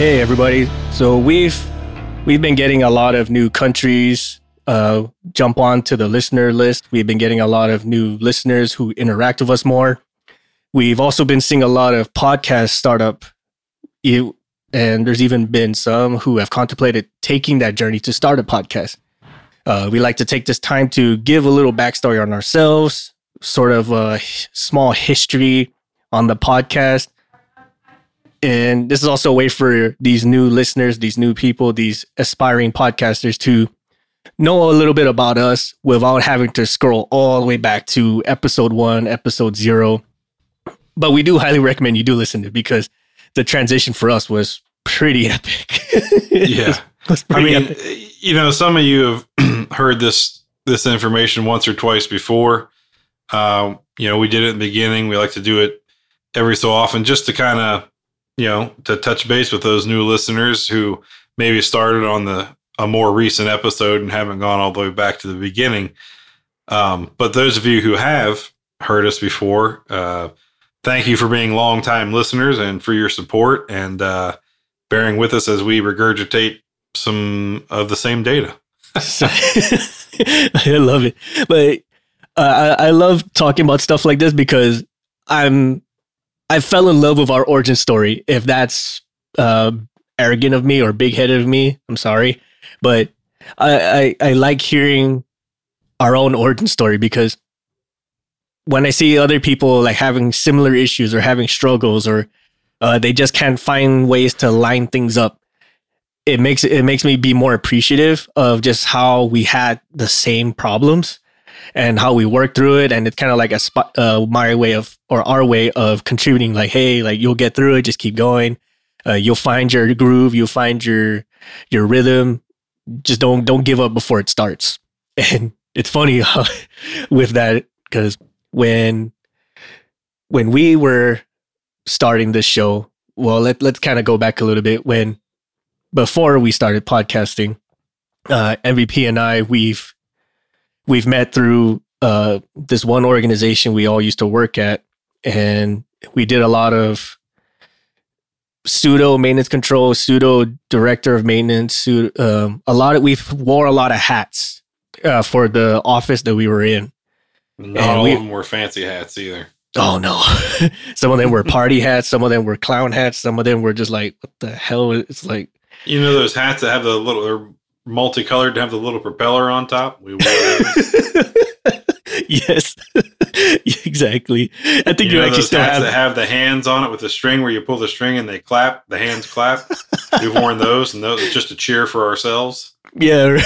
Hey everybody. So we've we've been getting a lot of new countries uh, jump on to the listener list. We've been getting a lot of new listeners who interact with us more. We've also been seeing a lot of podcast startup, and there's even been some who have contemplated taking that journey to start a podcast. Uh, we like to take this time to give a little backstory on ourselves, sort of a small history on the podcast. And this is also a way for these new listeners, these new people, these aspiring podcasters to know a little bit about us without having to scroll all the way back to episode one, episode zero. But we do highly recommend you do listen to it because the transition for us was pretty epic. yeah. I mean, epic. you know, some of you have heard this this information once or twice before. Um, you know, we did it in the beginning. We like to do it every so often just to kind of, you know, to touch base with those new listeners who maybe started on the a more recent episode and haven't gone all the way back to the beginning. Um, but those of you who have heard us before, uh, thank you for being longtime listeners and for your support and uh, bearing with us as we regurgitate some of the same data. I love it, but uh, I, I love talking about stuff like this because I'm I fell in love with our origin story. If that's uh, arrogant of me or big headed of me, I'm sorry. But I, I, I like hearing our own origin story because when I see other people like having similar issues or having struggles or uh, they just can't find ways to line things up, it makes it makes me be more appreciative of just how we had the same problems and how we work through it. And it's kind of like a spot, uh, my way of or our way of contributing. Like, hey, like you'll get through it. Just keep going. Uh, you'll find your groove. You'll find your your rhythm just don't don't give up before it starts. And it's funny how, with that because when when we were starting this show, well, let let's kind of go back a little bit. When before we started podcasting, uh, MVP and I we've we've met through uh, this one organization we all used to work at, and we did a lot of pseudo maintenance control, pseudo director of maintenance, pseudo, um, a lot of we wore a lot of hats uh, for the office that we were in. Not and all we, of them were fancy hats either. Oh no! some of them were party hats. Some of them were clown hats. Some of them were just like, what the hell? It's like you know those hats that have the little, they're multicolored, to have the little propeller on top. We wore yes, exactly. I think you, you actually still have that have the hands on it with the string where you pull the string and they clap. The hands clap. We've worn those, and those just a cheer for ourselves. Yeah.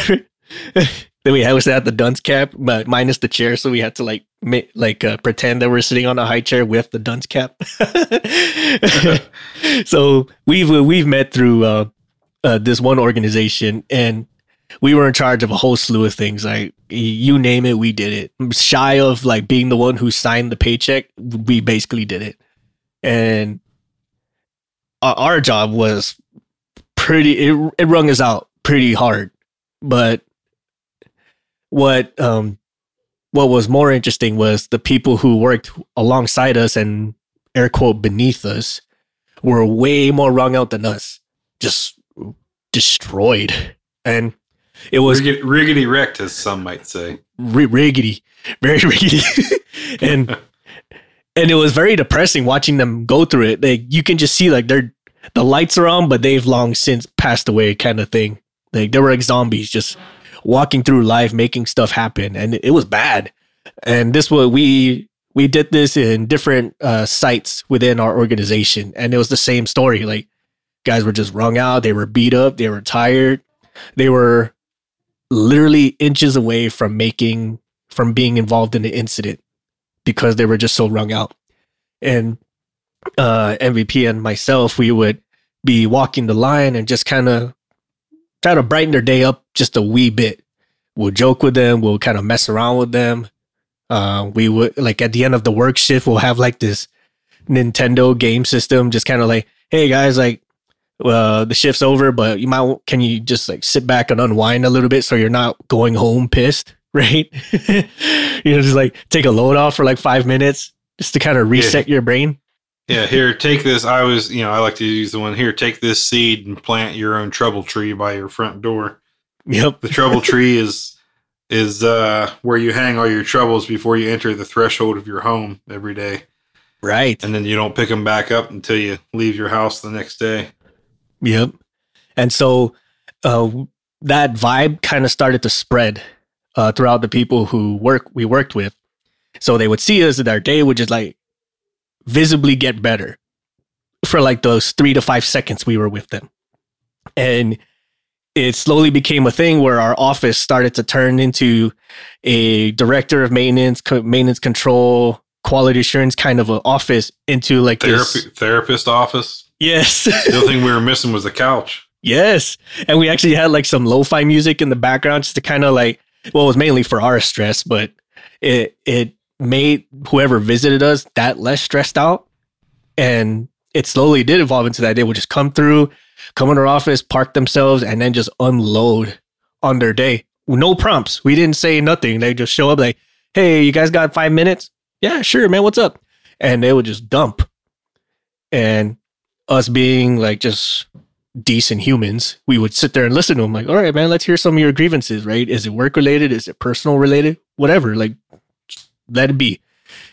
then we had was at the dunce cap, but minus the chair, so we had to like make, like uh, pretend that we're sitting on a high chair with the dunce cap. so we've we've met through uh, uh, this one organization, and we were in charge of a whole slew of things. Like you name it, we did it. Shy of like being the one who signed the paycheck, we basically did it. And our, our job was pretty. It, it wrung us out pretty hard. But what um what was more interesting was the people who worked alongside us and air quote beneath us were way more wrung out than us. Just destroyed. And it was Riggedy, riggedy wrecked, as some might say. R- riggedy, very riggedy, and and it was very depressing watching them go through it. Like you can just see like they're the lights are on, but they've long since passed away, kind of thing. Like they were like zombies, just walking through life, making stuff happen, and it, it was bad. And this was we we did this in different uh, sites within our organization, and it was the same story. Like guys were just wrung out, they were beat up, they were tired, they were literally inches away from making from being involved in the incident because they were just so wrung out. And uh, MVP and myself, we would be walking the line and just kind of try to brighten their day up just a wee bit. We'll joke with them. We'll kind of mess around with them. Uh, we would like at the end of the work shift, we'll have like this Nintendo game system, just kind of like, hey guys, like uh, the shift's over, but you might can you just like sit back and unwind a little bit so you're not going home pissed, right? you know, just like take a load off for like five minutes just to kind of reset yeah. your brain. Yeah, here, take this. I was, you know, I like to use the one here. Take this seed and plant your own trouble tree by your front door. Yep. The trouble tree is is uh where you hang all your troubles before you enter the threshold of your home every day, Right. and then you don't pick them back up until you leave your house the next day. Yep. And so uh, that vibe kind of started to spread uh, throughout the people who work we worked with. So they would see us and our day would just like visibly get better for like those three to five seconds we were with them. And it slowly became a thing where our office started to turn into a director of maintenance, co- maintenance control, quality assurance kind of an office into like this. Therapist office. Yes. The only thing we were missing was the couch. Yes. And we actually had like some lo-fi music in the background just to kind of like well, it was mainly for our stress, but it it made whoever visited us that less stressed out. And it slowly did evolve into that. They would just come through, come in our office, park themselves, and then just unload on their day. No prompts. We didn't say nothing. They just show up like, hey, you guys got five minutes? Yeah, sure, man. What's up? And they would just dump. And us being like just decent humans, we would sit there and listen to them like, all right, man, let's hear some of your grievances, right? Is it work related? Is it personal related? Whatever. Like, let it be.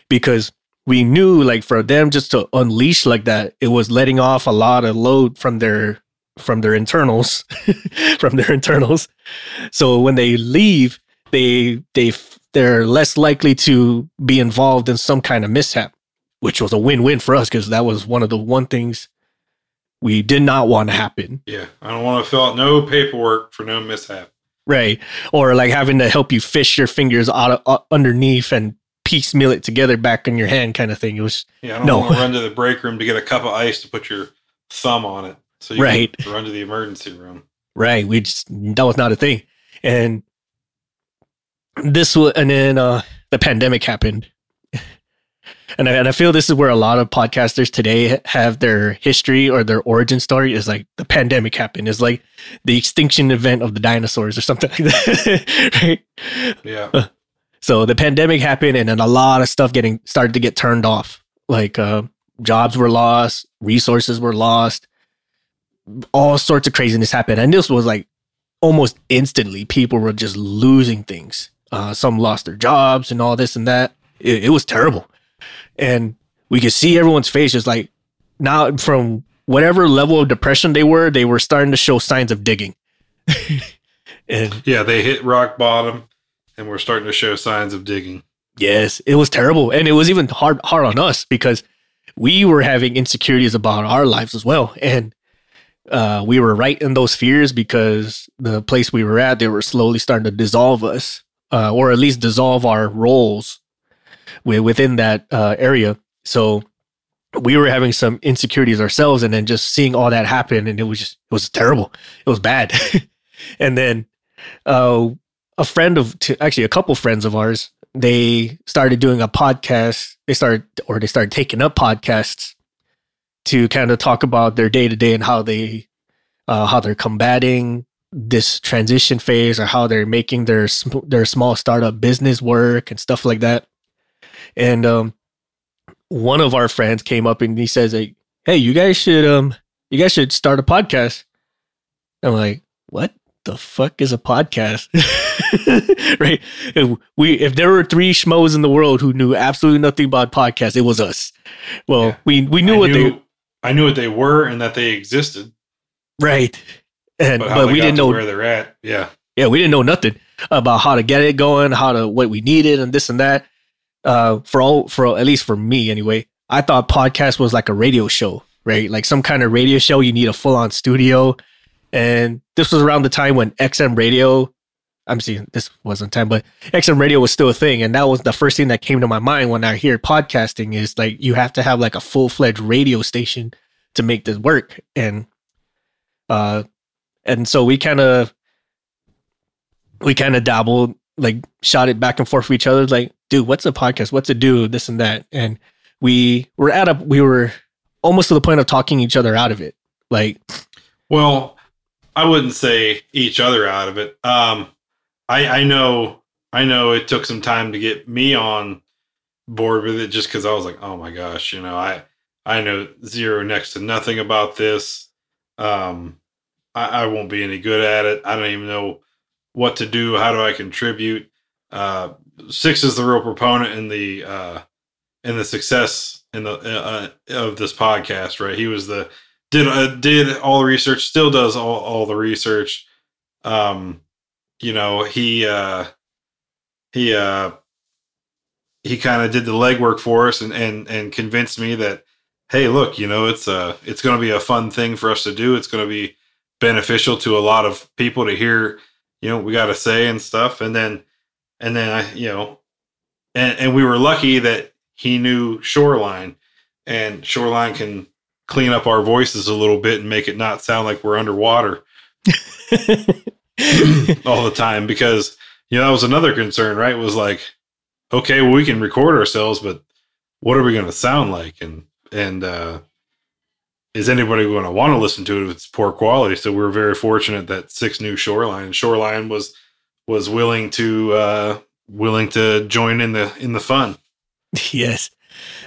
Because we knew like for them just to unleash like that, it was letting off a lot of load from their from their internals, from their internals. So when they leave, they they they're less likely to be involved in some kind of mishap, which was a win-win for us because that was one of the one things we did not want to happen. Yeah, I don't want to fill out no paperwork for no mishap. Right. Or like having to help you fish your fingers out of, uh, underneath and piecemeal it together back in your hand kind of thing. It was Yeah, I don't No. want to run to the break room to get a cup of ice to put your thumb on it, so you Right. run to the emergency room. right. We just, that was not a thing. And this was, and then uh, the pandemic happened. And I, and I feel this is where a lot of podcasters today have their history or their origin story is like the pandemic happened. Is like the extinction event of the dinosaurs or something like that. right. Yeah, So the pandemic happened, and then a lot of stuff getting started to get turned off. Like uh, jobs were lost, resources were lost, all sorts of craziness happened, and this was like almost instantly. People were just losing things. Uh, some lost their jobs and all this and that. It, it was terrible, and we could see everyone's face just like now from whatever level of depression they were, they were starting to show signs of digging. and yeah, they hit rock bottom, and we're starting to show signs of digging. Yes, it was terrible, and it was even hard hard on us because we were having insecurities about our lives as well, and uh, we were right in those fears because the place we were at, they were slowly starting to dissolve us, uh, or at least dissolve our roles within that uh, area. So we were having some insecurities ourselves, and then just seeing all that happen, and it was just it was terrible. It was bad, and then uh, a friend of t- actually a couple friends of ours they started doing a podcast. They started, or they started taking up podcasts to kind of talk about their day to day and how they, uh, how they're combating this transition phase, or how they're making their sm- their small startup business work and stuff like that. And um, one of our friends came up and he says, like, "Hey, you guys should um, you guys should start a podcast." I'm like, "What the fuck is a podcast?" right? If we if there were three schmoes in the world who knew absolutely nothing about podcasts, it was us. Well, Yeah. we we knew I what knew, they I knew what they were and that they existed, right, and but, but, we didn't know. where they're at. Yeah, Yeah, we didn't know nothing about how to get it going, how to what we needed, and this and that. Uh, for all for at least for me anyway, I thought podcast was like a radio show, right? Like some kind of radio show. You need a full on studio, and this was around the time when XM radio. I'm seeing this wasn't time, but XM radio was still a thing, and that was the first thing that came to my mind when I hear podcasting is like you have to have like a full fledged radio station to make this work, and uh, and so we kind of we kind of dabbled, like shot it back and forth with each other, like, dude, what's a podcast? What's it do? This and that. And we were at a we were almost to the point of talking each other out of it. Like, Well, I wouldn't say each other out of it. Um, I I know I know it took some time to get me on board with it, just because I was like, oh my gosh, you know, I I know zero next to nothing about this. Um, I, I won't be any good at it. I don't even know what to do. How do I contribute? Uh, Six is the real proponent in the uh, in the success in the uh, uh, of this podcast, right? He was the did uh, did all the research, still does all, all the research. Um, you know, he uh, he uh, he kind of did the legwork for us and and and convinced me that hey, look, you know, it's a it's going to be a fun thing for us to do. It's going to be beneficial to a lot of people to hear, you know, we got to say and stuff. And then and then I, you know, and and we were lucky that he knew Shoreline, and Shoreline can clean up our voices a little bit and make it not sound like we're underwater all the time. Because you know that was another concern right? Was like okay well we can record ourselves but what are we going to sound like? And and uh is anybody going to want to listen to it if it's poor quality? So we're very fortunate that six knew shoreline. Shoreline was was willing to uh willing to join in the in the fun yes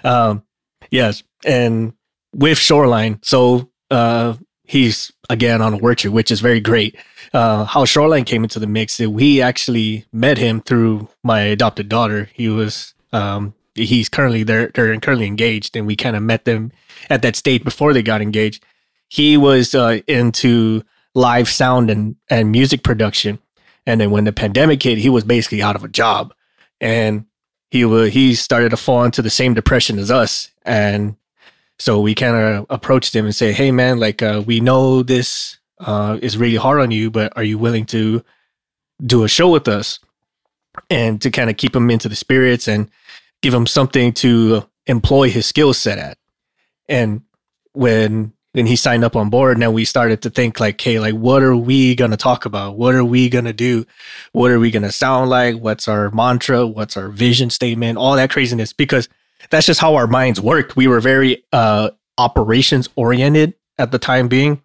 um yes and with shoreline so uh he's again on a worker, which is very great. Uh, how Shoreline came into the mix, we actually met him through my adopted daughter. He was, um, he's currently they're they're currently engaged, and we kind of met them at that stage before they got engaged. He was uh, into live sound and and music production, and then when the pandemic hit, he was basically out of a job, and he was he started to fall into the same depression as us, and so we kind of approached him and say, "Hey, man, like uh, we know this uh, is really hard on you, but are you willing to do a show with us?" And to kind of keep him into the spirits and give him something to employ his skill set at. And when when he signed up on board, now we started to think like, "Hey, like what are we gonna talk about? What are we gonna do? What are we gonna sound like? What's our mantra? What's our vision statement? All that craziness because." that's just how our minds worked. We were very uh, operations oriented at the time being.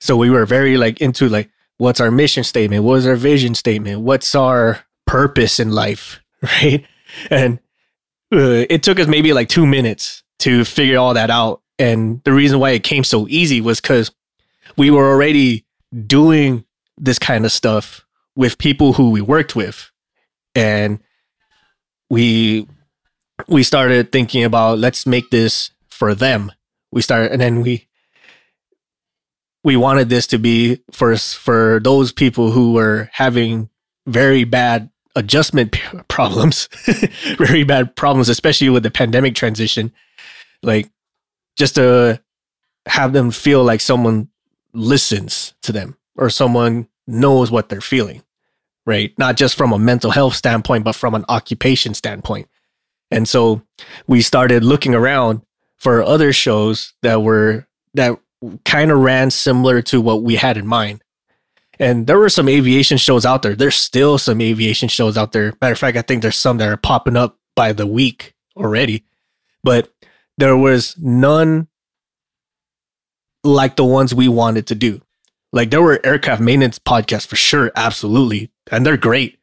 So we were very like into like what's our mission statement? What is our vision statement? What's our purpose in life? Right. And uh, it took us maybe like two minutes to figure all that out. And the reason why it came so easy was because we were already doing this kind of stuff with people who we worked with. And we we started thinking about let's make this for them. We started, and then we we wanted this to be for for those people who were having very bad adjustment problems, very bad problems, especially with the pandemic transition. Like just to have them feel like someone listens to them or someone knows what they're feeling, right? Not just from a mental health standpoint, but from an occupation standpoint. And so we started looking around for other shows that were that kind of ran similar to what we had in mind. And there were some aviation shows out there. There's still some aviation shows out there. Matter of fact, I think there's some that are popping up by the week already. But there was none like the ones we wanted to do. Like there were aircraft maintenance podcasts for sure, absolutely, and they're great.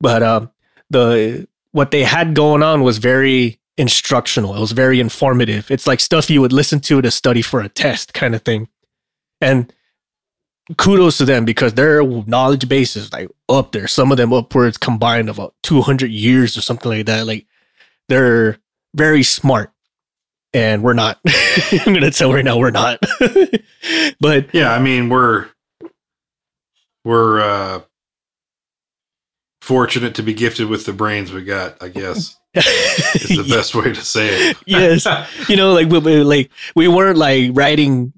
But um, the what they had going on was very instructional. It was very informative. It's like stuff you would listen to to study for a test kind of thing. And kudos to them because their knowledge base is like up there. Some of them upwards combined of 200 years or something like that. Like they're very smart and we're not. I'm going to tell right now we're not. but yeah, I mean, we're, we're, uh, fortunate to be gifted with the brains we got, I guess. is the best way to say it. yes. You know, like we, like we weren't like writing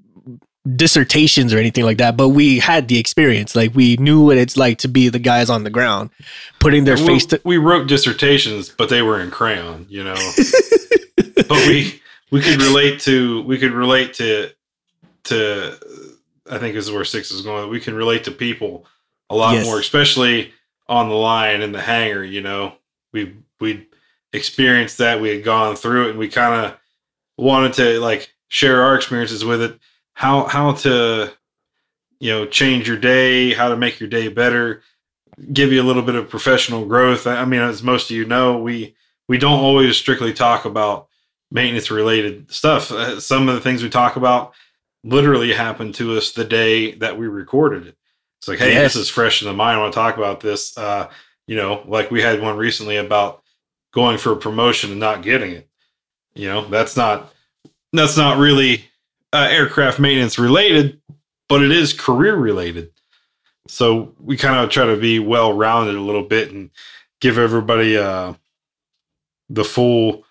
dissertations or anything like that, but we had the experience. Like we knew what it's like to be the guys on the ground, putting their we, face to We wrote dissertations, but they were in crayon, you know. but we we could relate to we could relate to to I think this is where six is going. We can relate to people a lot yes. more, especially on the line in the hangar. You know, we we experienced that. We had gone through it, and we kind of wanted to like share our experiences with it. How how to you know change your day, how to make your day better, give you a little bit of professional growth. I mean, as most of you know, we we don't always strictly talk about maintenance related stuff. Uh, some of the things we talk about literally happened to us the day that we recorded it. It's like, hey, yes. this is fresh in the mind. I want to talk about this. Uh, you know, like we had one recently about going for a promotion and not getting it. You know, that's not that's not really uh, aircraft maintenance related, but it is career related. So we kind of try to be well rounded a little bit and give everybody uh, the full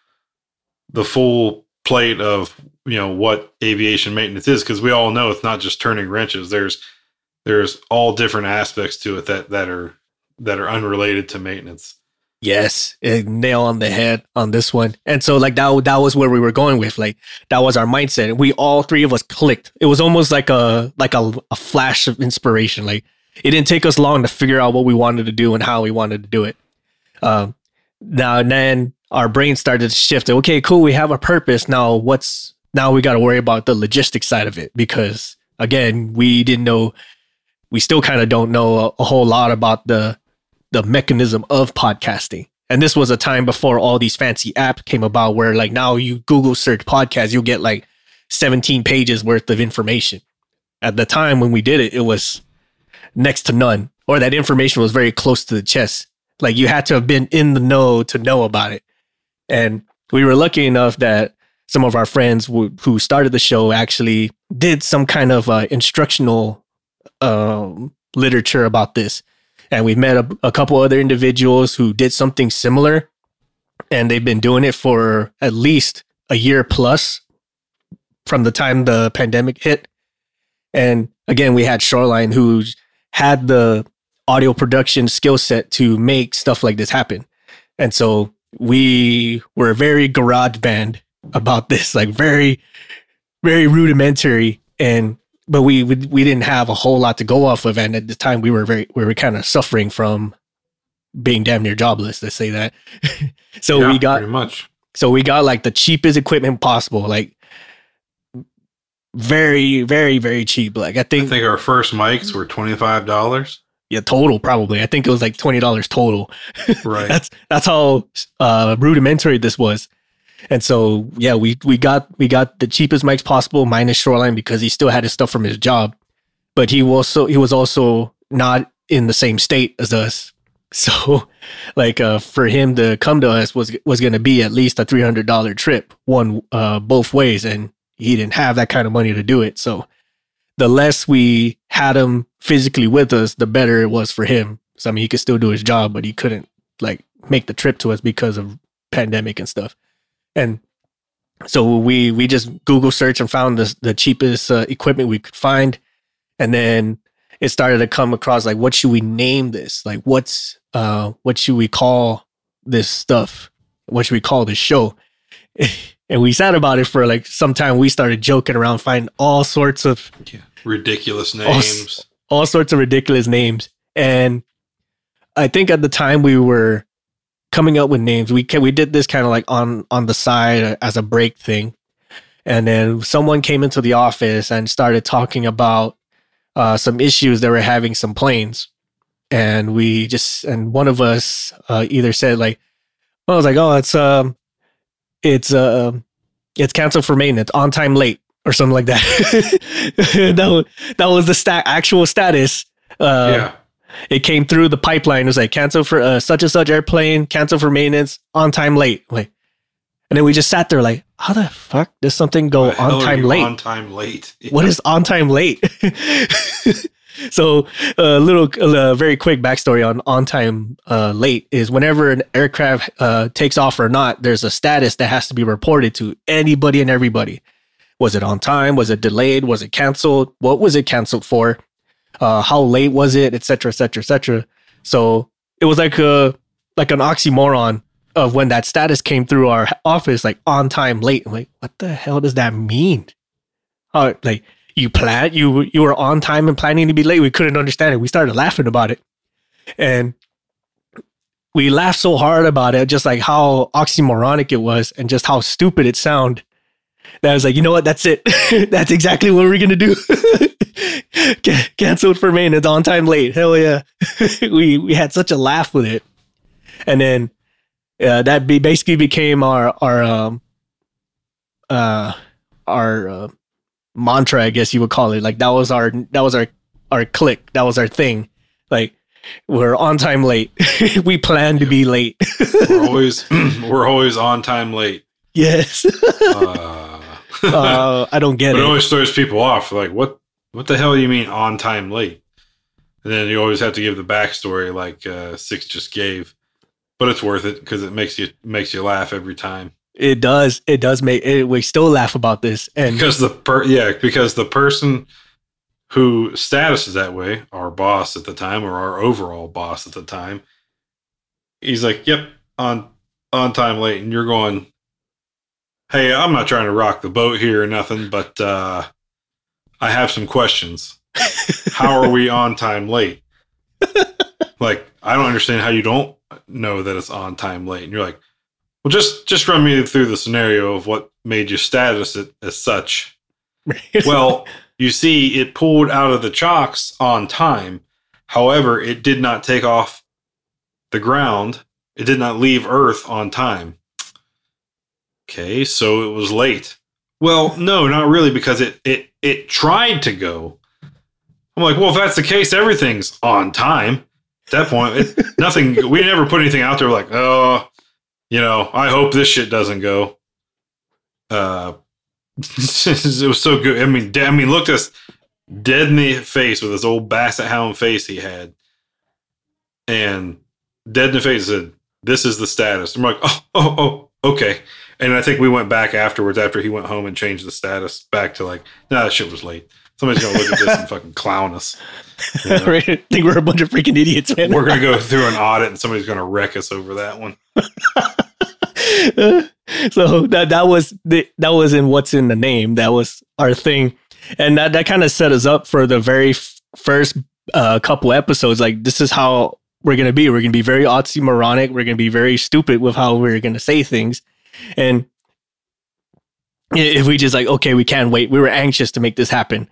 the full plate of you know what aviation maintenance is because we all know it's not just turning wrenches. There's there's all different aspects to it that that are that are unrelated to maintenance. Yes, nail on the head on this one. And so like that that was where we were going with. Like that was our mindset. We all three of us clicked. It was almost like a like a, a flash of inspiration. Like it didn't take us long to figure out what we wanted to do and how we wanted to do it. Um, now and then our brain started to shift. Okay, cool. We have a purpose. Now what's now we got to worry about the logistics side of it because again, we didn't know. We still kind of don't know a, a whole lot about the the mechanism of podcasting. And this was a time before all these fancy apps came about where like now you Google search podcast, you'll get like 17 pages worth of information. At the time when we did it, it was next to none, or that information was very close to the chest. Like you had to have been in the know to know about it. And we were lucky enough that some of our friends w- who started the show actually did some kind of uh, instructional um, literature about this. And we've met a, a couple other individuals who did something similar. And they've been doing it for at least a year plus from the time the pandemic hit. And again we had shoreline who had the audio production skill set to make stuff like this happen. And so we were a very garage band about this like very very rudimentary and but we, we we didn't have a whole lot to go off of, and at the time we were very we were kind of suffering from being damn near jobless. Let's say that. so yeah, we got much. So we got like the cheapest equipment possible, like very very very cheap. Like I think I think our first mics were twenty five dollars. Yeah, total probably. I think it was like twenty dollars total. Right. that's that's how uh, rudimentary this was. And so yeah, we we got we got the cheapest mics possible minus Shoreline because he still had his stuff from his job. But he also he was also not in the same state as us. So like uh for him to come to us was was gonna be at least a three hundred dollar trip, one uh both ways, and he didn't have that kind of money to do it. So the less we had him physically with us, the better it was for him. So I mean he could still do his job, but he couldn't like make the trip to us because of pandemic and stuff and so we we just Google search and found the the cheapest uh, equipment we could find, and then it started to come across like what should we name this? Like what's uh what should we call this stuff? What should we call this show? and we sat about it for like some time. We started joking around, finding all sorts of yeah, ridiculous names, all, sorts of ridiculous names, and I think at the time we were coming up with names. We we did this kind of like on on the side as a break thing, and then someone came into the office and started talking about uh, some issues that were having some planes, and we just and one of us uh, either said like, well, I was like, oh, it's um, it's uh, it's canceled for maintenance, on time late or something like that. that was that was the stat actual status. Uh, yeah it came through the pipeline. It was like cancel for uh, such and such airplane, cancel for maintenance, on time late. Like, and then we just sat there like, how the fuck does something go on time late? On time late. Yeah. What is on time late? so a uh, little, uh, very quick backstory on on time uh, late is whenever an aircraft uh, takes off or not, there's a status that has to be reported to anybody and everybody. Was it on time? Was it delayed? Was it canceled? What was it canceled for? uh, how late was it, etc., etc., etc. So it was like a like an oxymoron of when that status came through our office, like on time late. I'm like, what the hell does that mean? Like you plan you you were on time and planning to be late. We couldn't understand it. We started laughing about it, and we laughed so hard about it, just like how oxymoronic it was, and just how stupid it sounded. That I was like, you know what? That's it. That's exactly what we're gonna do. canceled for maintenance on time late. Hell yeah. we we had such a laugh with it. And then uh, that be basically became our our um uh our uh, mantra, I guess you would call it. Like that was our that was our our click. That was our thing. Like we're on time late. we plan to be late. we're always we're always on time late. Yes. uh, uh, I don't get it. It always throws people off. Like what what the hell do you mean on time late? And then you always have to give the backstory like uh, Six just gave. But it's worth it because it makes you makes you laugh every time. It does. It does make it, we still laugh about this, and because the per yeah because the person who status is that way, our boss at the time or our overall boss at the time, he's like, "Yep, on on time late," and you're going, "Hey, I'm not trying to rock the boat here or nothing, but uh, I have some questions. how are we on time late? like, I don't understand how you don't know that it's on time late." And you're like, "Well, just just run me through the scenario of what made you status it as such." well, you see, it pulled out of the chocks on time. However, it did not take off the ground. It did not leave Earth on time. Okay, so it was late. Well, no, not really, because it it it tried to go. I'm like, well, if that's the case, everything's on time. At that point, it, nothing. We never put anything out there like, oh, you know, I hope this shit doesn't go. Uh, it was so good. I mean, I mean, looked us dead in the face with his old basset hound face he had, and dead in the face said, "This is the status." I'm like, "Oh, oh, oh, okay." And I think we went back afterwards after he went home and changed the status back to like, "Nah, that shit was late." Somebody's gonna look at this and fucking clown us. You know? I think we're a bunch of freaking idiots, man. We're gonna go through an audit and somebody's gonna wreck us over that one. so that that was the that was in what's in the name. That was our thing, and that that kind of set us up for the very f- first uh, couple episodes. Like this is how we're gonna be. We're gonna be very oxymoronic. We're gonna be very stupid with how we're gonna say things, and if we just like okay, we can't wait. We were anxious to make this happen,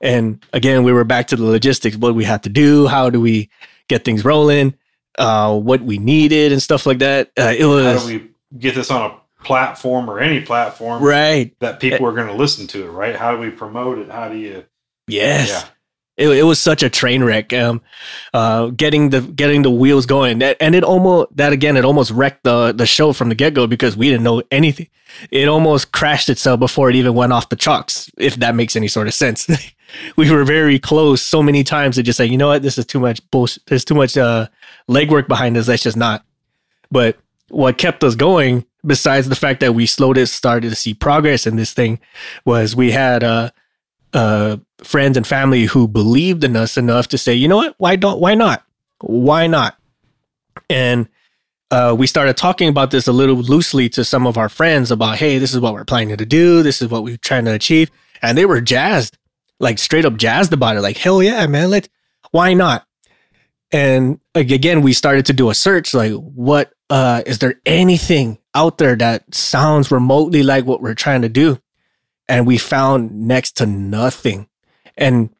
and again, we were back to the logistics. What we had to do. How do we get things rolling? Uh, what we needed and stuff like that. Uh, it was. How do we get this on a platform or any platform right that people are going to listen to it right how do we promote it how do you yes yeah. It, it was such a train wreck um uh getting the getting the wheels going. And it almost that again it almost wrecked the the show from the get-go because we didn't know anything. It almost crashed itself before it even went off the chocks if that makes any sort of sense. We were very close so many times to just say you know what? This is too much bullshit there's too much uh legwork behind this let's just not. But what kept us going, besides the fact that we slowly started to see progress in this thing, was we had uh, uh, friends and family who believed in us enough to say, you know what, why don't, why not, why not, and uh, we started talking about this a little loosely to some of our friends about, hey, this is what we're planning to do, this is what we're trying to achieve, and they were jazzed, like straight up jazzed about it, like hell yeah, man, let, why not? And like, again, we started to do a search, like what uh, is there anything out there that sounds remotely like what we're trying to do? And we found next to nothing. And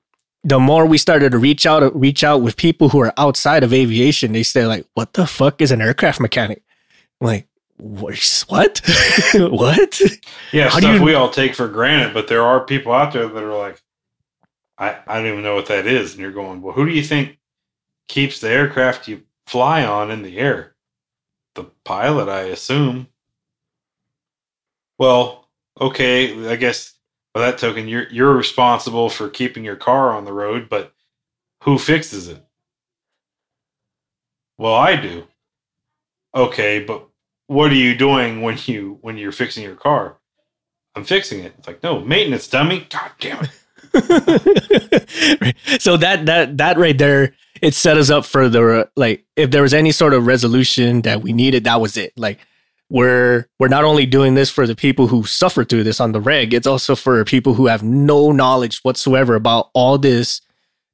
the more we started to reach out, reach out with people who are outside of aviation, they say like, "What the fuck is an aircraft mechanic?" I'm like, what? what? Yeah, How stuff you... we all take for granted, but there are people out there that are like, I, I don't even know what that is. And you're going, well, who do you think keeps the aircraft you fly on in the air? the pilot, I assume. Well, okay, I guess by that token, you're you're responsible for keeping your car on the road, but who fixes it? Well, I do. Okay, but what are you doing when you when you're fixing your car? I'm fixing it. It's like, no, maintenance dummy. God damn it. so that that that right there it set us up for the like if there was any sort of resolution that we needed, that was it. Like we're we're not only doing this for the people who suffer through this on the reg, it's also for people who have no knowledge whatsoever about all this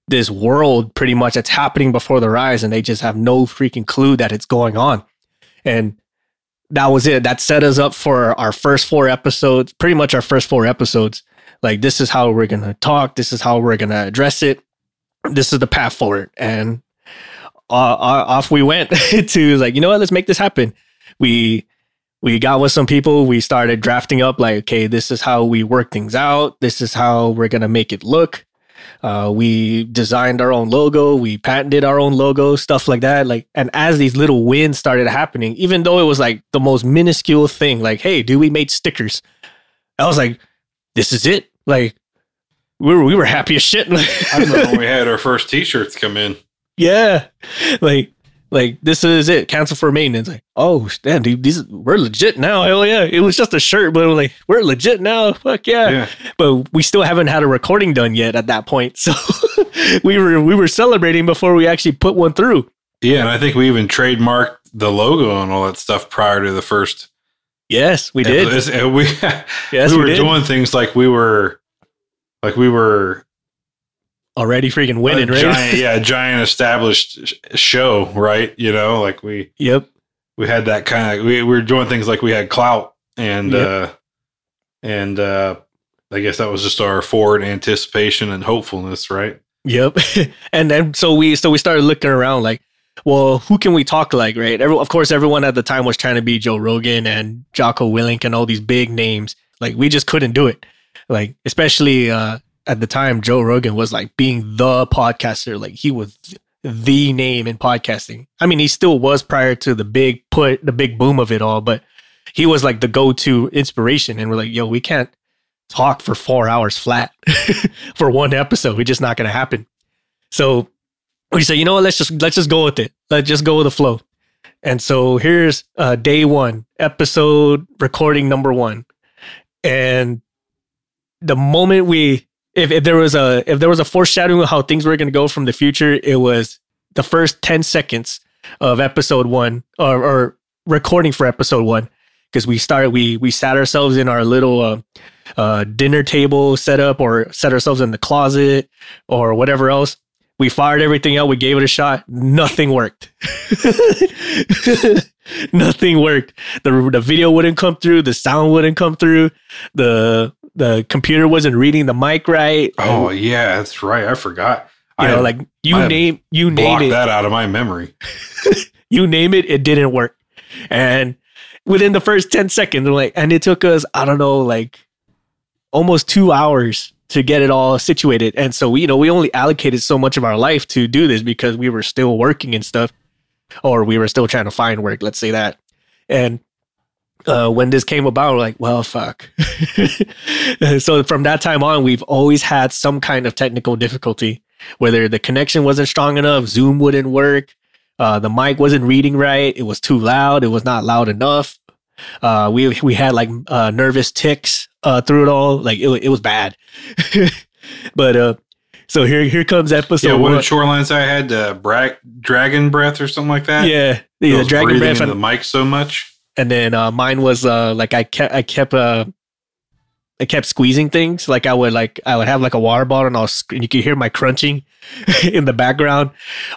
this world pretty much that's happening before their eyes and they just have no freaking clue that it's going on. And that was it. That set us up for our first four episodes, pretty much our first four episodes. Like this is how we're going to talk, this is how we're going to address it this is the path forward. And uh, uh off we went to like, you know what, let's make this happen. We we got with some people. We started drafting up like, okay, this is how we work things out. This is how we're gonna make it look. Uh, we designed our own logo. We patented our own logo, stuff like that. Like, and as these little wins started happening, even though it was like the most minuscule thing, like, hey, dude, we made stickers. I was like, this is it. Like, we were we were happy as shit. I remember when we had our first T-shirts come in. yeah, like like this is it. Cancel for maintenance. Like, oh damn, dude, these we're legit now. Hell yeah! It was just a shirt, but like we're legit now. Fuck yeah. Yeah. But we still haven't had a recording done yet at that point. So we were we were celebrating before we actually put one through. Yeah, and I think we even trademarked the logo and all that stuff prior to the first. Yes, we did. And we Yes, we we were did. doing things like we were, like we were Already freaking winning, a right? giant, yeah, giant established show, right? You know, like we Yep. we had that kind of we, we were doing things like we had clout and Yep. uh and uh I guess that was just our forward anticipation and hopefulness, right? Yep. and then so we so we started looking around like, well, who can we talk like, right? Every, of course, everyone at the time was trying to be Joe Rogan and Jocko Willink and all these big names. Like we just couldn't do it. Like especially uh, at the time, Joe Rogan was like being the podcaster. Like he was the name in podcasting. I mean, he still was prior to the big put, the big boom of it all, but he was like the go-to inspiration. And we're like, yo, we can't talk for four hours flat for one episode. We're just not to happen. So we say, you know what? Let's just let's just go with it. Let's just go with the flow. And so here's uh, day one, episode recording number one, and the moment we, if, if there was a if there was a foreshadowing of how things were going to go from the future, it was the first ten seconds of episode one or, or recording for episode one because we started we we sat ourselves in our little uh, uh, dinner table setup or set ourselves in the closet or whatever else. We fired everything out. We gave it a shot. Nothing worked. Nothing worked. The the video wouldn't come through. The sound wouldn't come through. The the computer wasn't reading the mic right. Oh yeah, that's right. I forgot. you I know, had like you I name you name it. that out of my memory. you name it, it didn't work. And within the first 10 seconds, like, and it took us, I don't know, like almost two hours to get it all situated. And so we, you know, we only allocated so much of our life to do this because we were still working and stuff, or we were still trying to find work, let's say that. And uh, when this came about, we're like, well, fuck. so from that time on, we've always had some kind of technical difficulty, whether the connection wasn't strong enough, Zoom wouldn't work, uh, the mic wasn't reading right. It was too loud. It was not loud enough. Uh, we we had like uh, nervous ticks uh, through it all. Like it, it was bad. but uh, so here here comes episode yeah, what one. did Shoreline say? I had uh, bra- dragon breath or something like that. yeah, yeah, dragon breath, and, the mic so much. And then uh, mine was uh, like I kept I kept uh, I kept squeezing things. Like I would like I would have like a water bottle, and I was and you could hear my crunching in the background,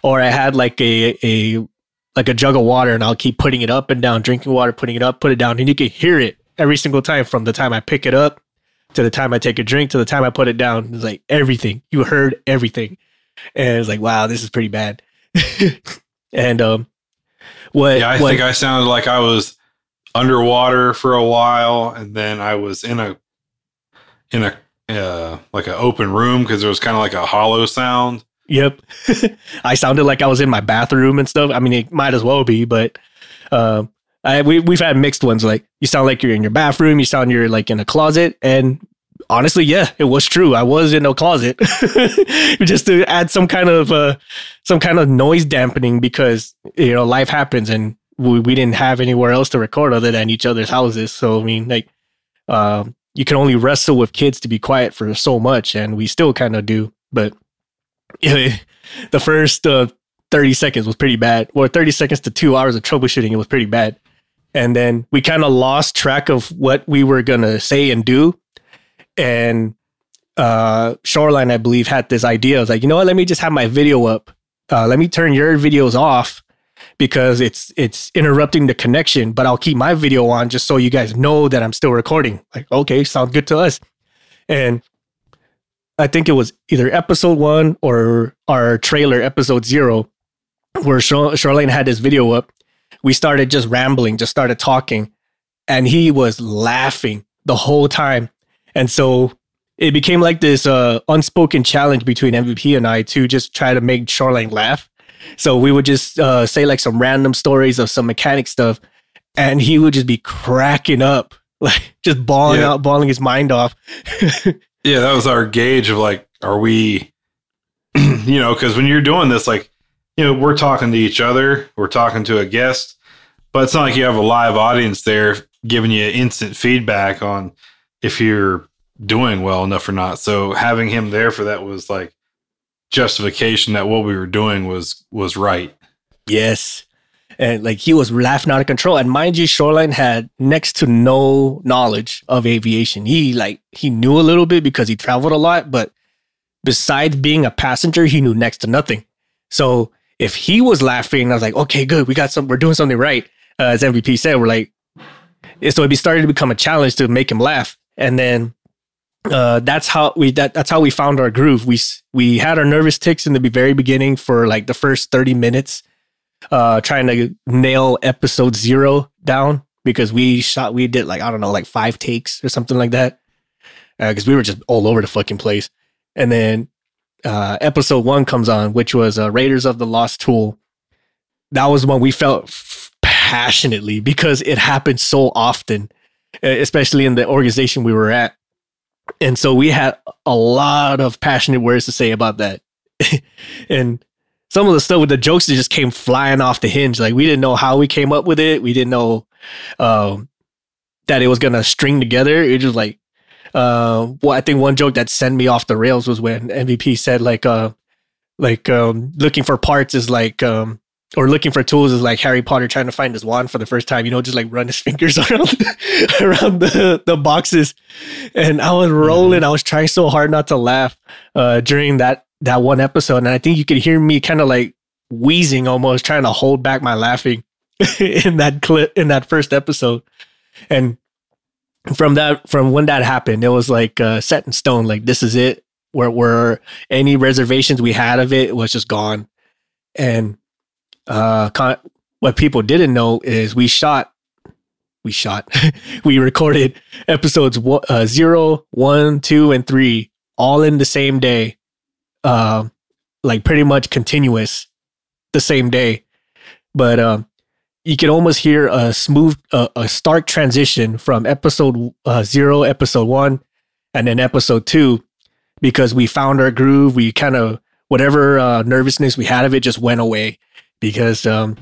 or I had like a a like a jug of water, and I'll keep putting it up and down, drinking water, putting it up, put it down, and you could hear it every single time from the time I pick it up to the time I take a drink to the time I put it down. It's like everything you heard everything, and it's like wow, this is pretty bad. and um, what? Yeah, I what- think I sounded like I was underwater for a while, and then I was in a in a uh, like an open room because there was kind of like a hollow sound. Yep. I sounded like I was in my bathroom and stuff. I mean, it might as well be, but um, I we we've had mixed ones. Like you sound like you're in your bathroom, you sound you're like in a closet, and honestly, yeah, it was true. I was in a closet, just to add some kind of uh, some kind of noise dampening because you know life happens and we, we didn't have anywhere else to record other than each other's houses. So I mean, like, um, you can only wrestle with kids to be quiet for so much, and we still kind of do, but the first uh, 30 seconds was pretty bad. Or 30 seconds to two hours of troubleshooting, it was pretty bad. And then we kind of lost track of what we were to say and do. And uh, Shoreline, I believe, had this idea. I was like, you know what? Let me just have my video up. Uh, let me turn your videos off because it's it's interrupting the connection. But I'll keep my video on just so you guys know that I'm still recording. Like, okay, sounds good to us. And I think it was either episode one or our trailer, episode zero, where Char- Shoreline had this video up. We started just rambling, just started talking. and he was laughing the whole time. And so it became like this uh, unspoken challenge between MVP and I to just try to make Shoreline laugh. So we would just uh, say like some random stories of some mechanic stuff, and he would just be cracking up, like just bawling Yeah. out, bawling his mind off. Yeah, that was our gauge of like, are we, you know, because when you're doing this, like, you know, we're talking to each other, we're talking to a guest, but it's not like you have a live audience there giving you instant feedback on if you're doing well enough or not. So having him there for that was like justification that what we were doing was was right. Yes. And like he was laughing out of control. And mind you, Shoreline had next to no knowledge of aviation. He like he knew a little bit because he traveled a lot, but besides being a passenger, he knew next to nothing. So if he was laughing, I was like, okay, good, we got some, we're doing something right. Uh, as MVP said, we're like, so it started to become a challenge to make him laugh. And then uh, that's how we that, that's how we found our groove. We we had our nervous tics in the very beginning for like the first thirty minutes, uh, trying to nail episode zero down because we shot we did like I don't know like five takes or something like that because we were just all over the fucking place. And then uh, episode one comes on, which was uh, Raiders of the Lost Tool. That was one we felt f- passionately because it happened so often, uh, especially in the organization we were at. And so we had a lot of passionate words to say about that. and some of the stuff with the jokes that just came flying off the hinge. Like we didn't know how we came up with it. We didn't know um, that it was gonna string together. It was just like uh well, I think one joke that sent me off the rails was when MVP said like uh like um looking for parts is like um or looking for tools is like Harry Potter trying to find his wand for the first time, you know, just like run his fingers around around the, the boxes. And I was rolling. I was trying so hard not to laugh uh during that that one episode. And I think you could hear me kind of like wheezing almost trying to hold back my laughing in that clip in that first episode. And from that from when that happened, it was like uh, set in stone. Like this is it. Where where any reservations we had of it was just gone. And uh, con- what people didn't know is we shot, we shot, we recorded episodes one, uh, zero, one, two, and three all in the same day, uh, like pretty much continuous, the same day. But um, you can almost hear a smooth, uh, a stark transition from episode uh, zero, episode one, and then episode two, because we found our groove. We kind of whatever uh, nervousness we had of it just went away because um,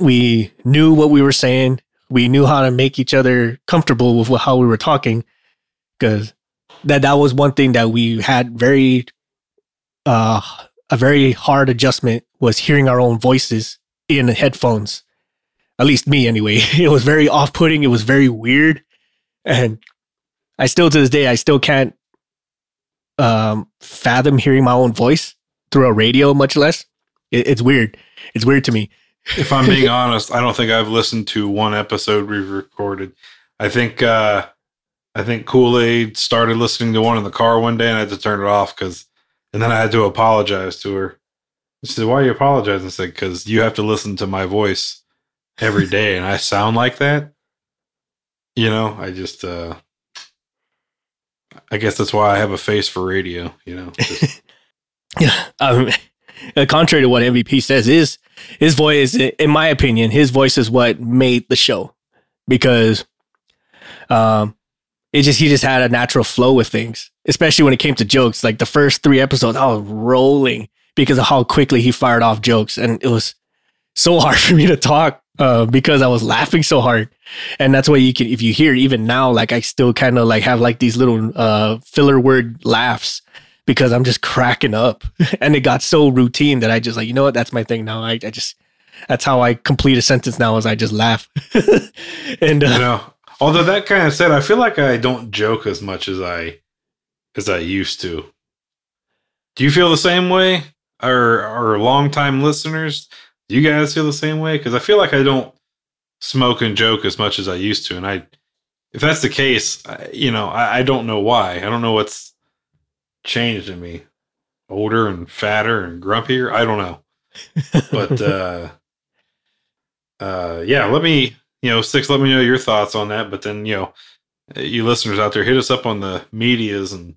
we knew what we were saying. We knew how to make each other comfortable with how we were talking. Because that that was one thing that we had very uh, a very hard adjustment was hearing our own voices in headphones. At least me, anyway. It was very off putting. It was very weird, and I still to this day I still can't um, fathom hearing my own voice through a radio, much less. It, it's weird. It's weird to me. If I'm being honest, I don't think I've listened to one episode we've recorded. I think uh I think Kool Aid started listening to one in the car one day, and I had to turn it off because, and then I had to apologize to her. She said, "Why are you apologizing?" I said, "Because you have to listen to my voice every day, and I sound like that." You know, I just, uh I guess that's why I have a face for radio. You know, Just- Yeah. Um, contrary to what MVP says, his his voice, in my opinion, his voice is what made the show because um, it just he just had a natural flow with things, especially when it came to jokes. Like the first three episodes, I was rolling because of how quickly he fired off jokes, and it was so hard for me to talk uh, because I was laughing so hard. And that's why you can, if you hear even now, like I still kind of like have like these little uh, filler word laughs because I'm just cracking up. and it got so routine that I just like, you know what, that's my thing now. I, I just that's how I complete a sentence now is I just laugh. and you uh, know, although that kind of said, I feel like I don't joke as much as I as I used to. Do you feel the same way? Or or longtime listeners, do you guys feel the same way? Because I feel like I don't smoke and joke as much as I used to, and I, if that's the case, I, you know, I, I don't know why. I don't know what's changed in me. Older and fatter and grumpier. I don't know, but uh, uh, yeah. Let me you know, six. Let me know your thoughts on that. But then, you know, you listeners out there, hit us up on the medias and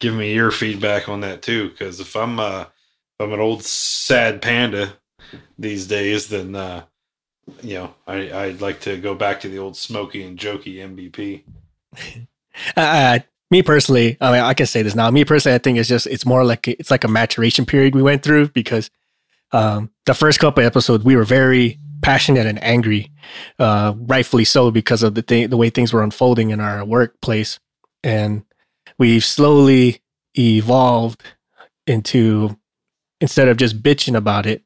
give me your feedback on that too. Because if I'm uh, if I'm an old sad panda these days, then uh, you know, I I'd like to go back to the old smoky and jokey MVP. uh, me personally, I mean, I can say this now. Me personally, I think it's just it's more like it's like a maturation period we went through because um, the first couple episodes we were very passionate and angry, uh, rightfully so because of the thing, the way things were unfolding in our workplace, and we've slowly evolved into instead of just bitching about it,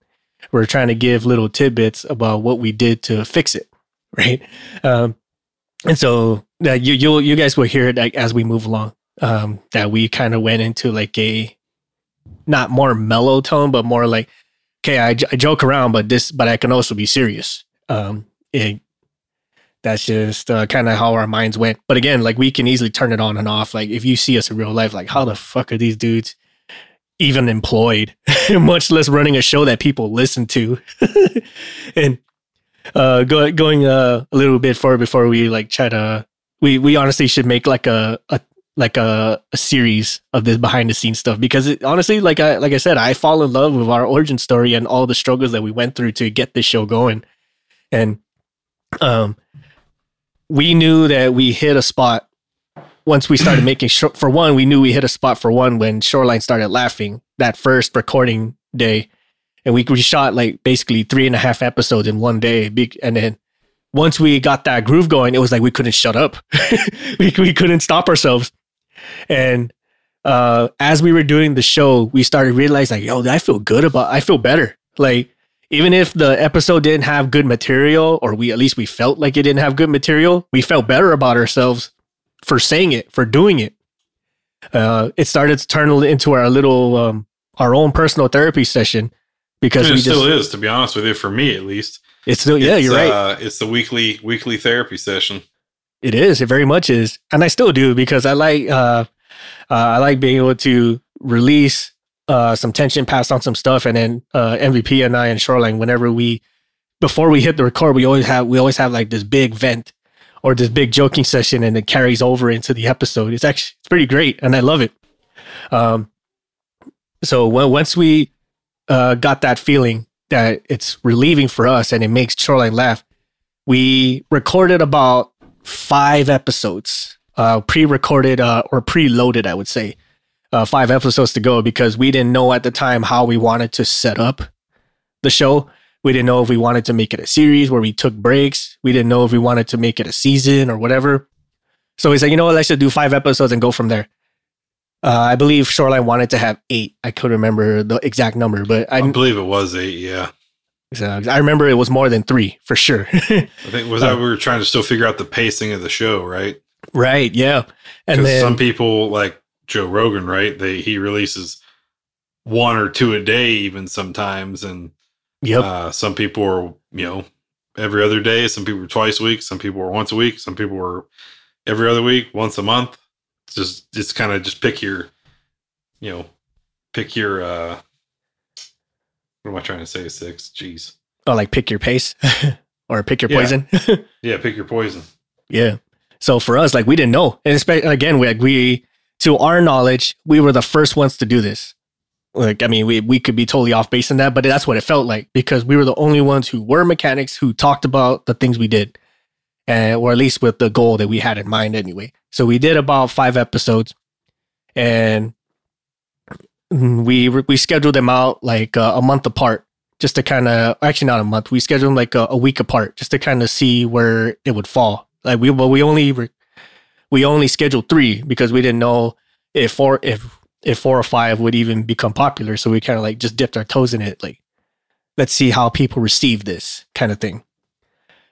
we're trying to give little tidbits about what we did to fix it, right? Um, and so uh, you you you guys will hear it like, as we move along. Um, that we kind of went into like a not more mellow tone, but more like okay, I, joke around, but this, but I can also be serious. Um, it, that's just uh, kind of how our minds went. But again, like we can easily turn it on and off. Like if you see us in real life, like how the fuck are these dudes even employed, much less running a show that people listen to? and uh, go, going uh, a little bit forward before we like try to, we we honestly should make like a, a like a, a series of this behind the scenes stuff because it, honestly like i like i said i fall in love with our origin story and all the struggles that we went through to get this show going. And um we knew that we hit a spot once we started making sh- for one we knew we hit a spot for one when shoreline started laughing that first recording day and we, we shot like basically three and a half episodes in one day and then once we got that groove going, it was like we couldn't shut up. we, we couldn't stop ourselves. And uh, as we were doing the show, we started realizing, like, yo, I feel good about, I feel better. Like, even if the episode didn't have good material, or we at least we felt like it didn't have good material, we felt better about ourselves for saying it, for doing it. Uh, it started to turn into our little, um, our own personal therapy session because it still is, to be honest with you, for me at least. It's still, yeah, it's, you're right. Uh, it's the weekly weekly therapy session. It is. It very much is, and I still do because I like uh, uh, I like being able to release uh, some tension, pass on some stuff, and then uh, MVP and I and Shoreline, whenever we before we hit the record, we always have we always have like this big vent or this big joking session, and it carries over into the episode. It's actually it's pretty great, and I love it. Um, so when, once we uh, got that feeling that it's relieving for us and it makes Shoreline laugh, we recorded about five episodes, uh, pre-recorded uh, or pre-loaded, I would say, uh, five episodes to go because we didn't know at the time how we wanted to set up the show. We didn't know if we wanted to make it a series where we took breaks. We didn't know if we wanted to make it a season or whatever. So we said, you know what, let's just do five episodes and go from there. Uh, I believe Shoreline wanted to have eight. I couldn't remember the exact number, but I, I believe it was eight. Yeah. So I remember it was more than three for sure. I think was that we were trying to still figure out the pacing of the show, right? Right. Yeah. And then, some people like Joe Rogan, right? They he releases one or two a day, even sometimes, and yep. Uh, some people are you know every other day. Some people are twice a week. Some people are once a week. Some people are every other week, once a month. It's just just kind of just pick your, you know, pick your uh what am I trying to say? Six. Jeez. Oh, like pick your pace or pick your poison. Yeah. pick your poison. Yeah. So for us, like we didn't know, and again, we like we to our knowledge, we were the first ones to do this. Like, I mean, we we could be totally off base in that, but that's what it felt like because we were the only ones who were mechanics who talked about the things we did, and or at least with the goal that we had in mind anyway. So we did about five episodes, and we we scheduled them out like uh, a month apart just to kind of actually not a month we scheduled them like a, a week apart just to kind of see where it would fall. Like we well we only we only scheduled three because we didn't know if four if if four or five would even become popular. So we kind of like just dipped our toes in it like let's see how people receive this kind of thing.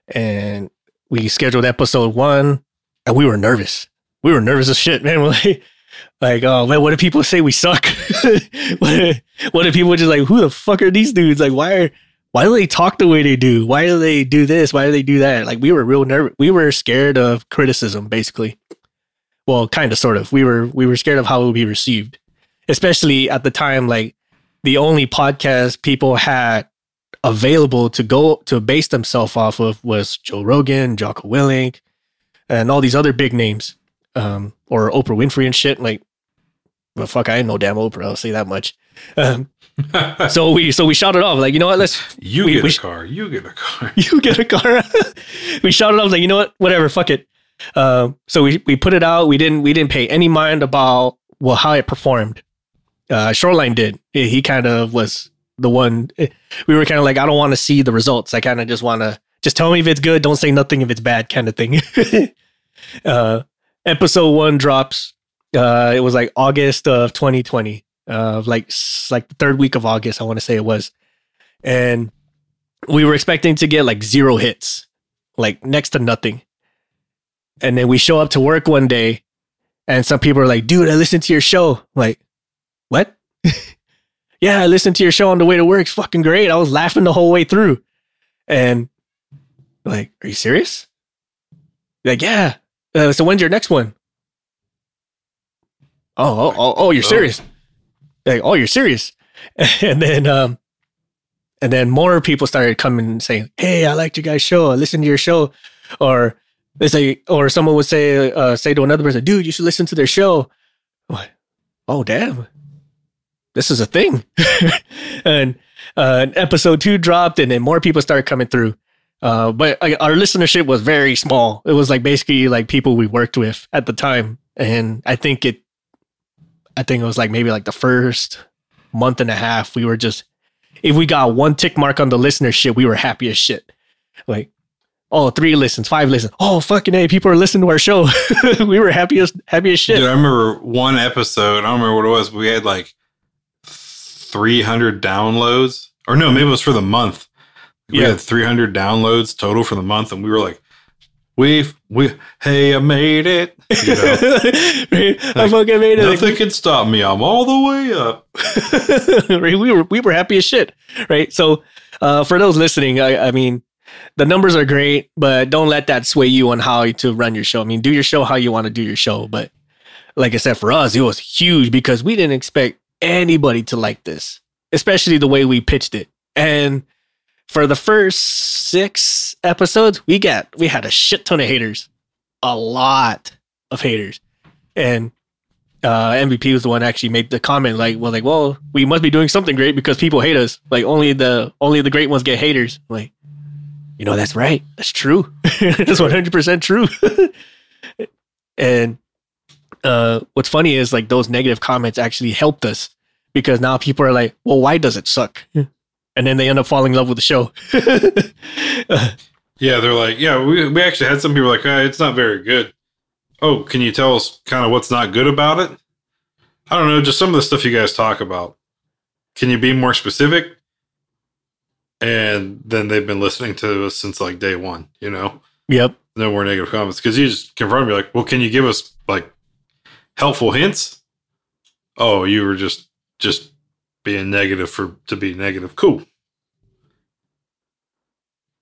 And we scheduled episode one and we were nervous we were nervous as shit man like like, oh man, what do people say we suck? what, if, what if people just like, who the fuck are these dudes? Like, why are why do they talk the way they do? Why do they do this? Why do they do that? Like, we were real nervous. We were scared of criticism, basically. Well, kind of, sort of. We were we were scared of how it would be received, especially at the time. Like, the only podcast people had available to go to base themselves off of was Joe Rogan, Jocko Willink, and all these other big names, um, or Oprah Winfrey and shit. Like, well, fuck, I ain't no damn Oprah. I'll say that much. Um, so we so we shouted off like, you know what? Let's you we- get we a car. You get a car. you get a car. we shouted off like, you know what? Whatever, fuck it. Um, so we we put it out. We didn't we didn't pay any mind about well how it performed. Uh, Shoreline did. He, he kind of was the one. We were kind of like, I don't want to see the results. I kind of just want to just tell me if it's good. Don't say nothing if it's bad, kind of thing. uh, episode one drops. Uh, it was like August of 2020. Uh, like like the third week of August, I want to say it was, and we were expecting to get like zero hits, like next to nothing. And then we show up to work one day, and some people are like, "Dude, I listened to your show." like, what? yeah, I listened to your show on the way to work. It's fucking great. I was laughing the whole way through. And like, are you serious? Like, yeah. Uh, so when's your next one? Oh, oh, oh, oh you're Oh. serious. Like, oh, you're serious. and then um and then more people started coming and saying, "Hey, I liked your guys' show. I listened to your show." Or they say, or someone would say, uh, say to another person, "Dude, you should listen to their show." What? Oh, damn! This is a thing. and uh, episode two dropped, and then more people started coming through. Uh, but uh, our listenership was very small. It was like basically like people we worked with at the time, and I think it, I think it was like maybe like the first month and a half. We were just if we got one tick mark on the listenership, we were happy as shit. Like, oh, three listens, five listens. Oh, fucking hey, people are listening to our show. we were happy as shit. Dude, I remember one episode. I don't remember what it was. But we had like 300 downloads, or no, maybe it was for the month. We Yeah. had 300 downloads total for the month, and we were like, "We've we hey, I made it." You know, Right? I Like, fucking made it. Like, nothing can stop me. I'm all the way up. We were we were happy as shit, right? So, uh, for those listening, I, I mean, the numbers are great, but don't let that sway you on how to run your show. I mean, do your show how you want to do your show, but like I said, for us, it was huge because we didn't expect anybody to like this, especially the way we pitched it. And for the first six episodes, we got we had a shit ton of haters, a lot of haters, and uh, MVP was the one actually made the comment like, well, like, well, we must be doing something great because people hate us. Like only the only the great ones get haters. I'm like, you know, that's right. That's true. that's one hundred percent true. and uh, what's funny is like those negative comments actually helped us because now people are like, well, why does it suck? And then they end up falling in love with the show. Yeah, they're like, yeah, we, we actually had some people like, uh, it's not very good. Oh, can you tell us kind of what's not good about it? I don't know, just some of the stuff you guys talk about. Can you be more specific? And then they've been listening to us since like day one, you know? yep. No more negative comments. Because you just confirm, you're like, well, can you give us like helpful hints? Oh, you were just just being negative for to be negative. Cool.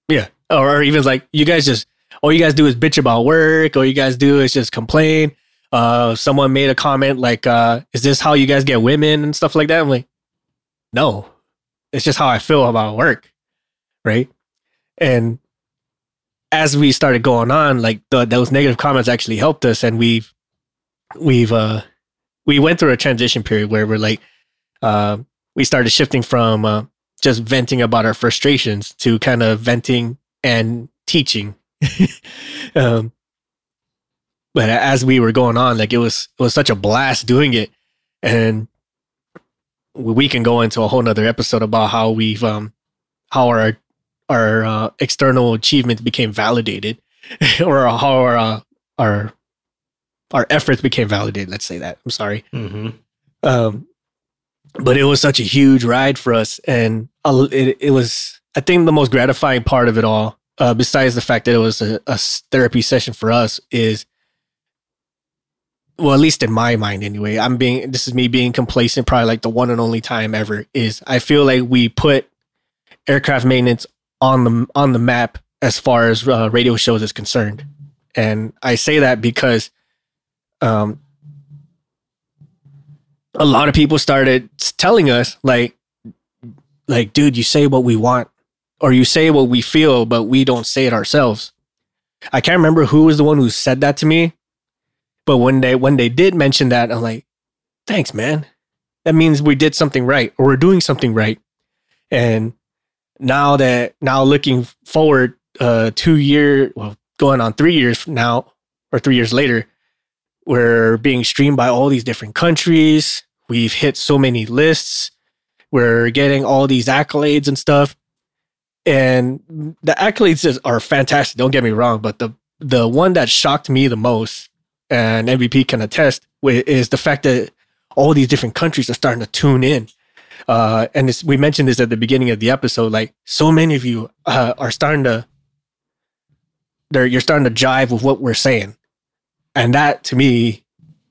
Yeah. Or, or even like you guys just all you guys do is bitch about work, all you guys do is just complain. Uh someone made a comment like, uh, is this how you guys get women and stuff like that? I'm like, no. It's just how I feel about work. Right. And as we started going on, like the, those negative comments actually helped us and we've we've uh we went through a transition period where we're like uh we started shifting from uh just venting about our frustrations to kind of venting and teaching. um, but as we were going on, like it was it was such a blast doing it, and we can go into a whole nother episode about how we've um how our our uh, external achievements became validated, or how our uh, our our efforts became validated. Let's say that. I'm sorry. Mm-hmm. Um, but it was such a huge ride for us, and it, it was I think the most gratifying part of it all, uh, besides the fact that it was a therapy session for us, is well, at least in my mind, anyway. I'm being this is me being complacent. Probably like the one and only time ever is I feel like we put aircraft maintenance on the on the map as far as uh, radio shows is concerned, and I say that because um, a lot of people started telling us like like dude you say what we want or you say what we feel, but we don't say it ourselves. I can't remember who was the one who said that to me, but when they when they did mention that, I'm like, thanks, man. That means we did something right, or we're doing something right. And now that now looking forward, uh, two year, well, going on three years now, or three years later, we're being streamed by all these different countries. We've hit so many lists. We're getting all these accolades and stuff. And the accolades are fantastic. Don't get me wrong, but the the one that shocked me the most, and MVP can attest, is the fact that all these different countries are starting to tune in. Uh, and we mentioned this at the beginning of the episode. Like so many of you uh, are starting to, you're starting to jive with what we're saying, and that to me,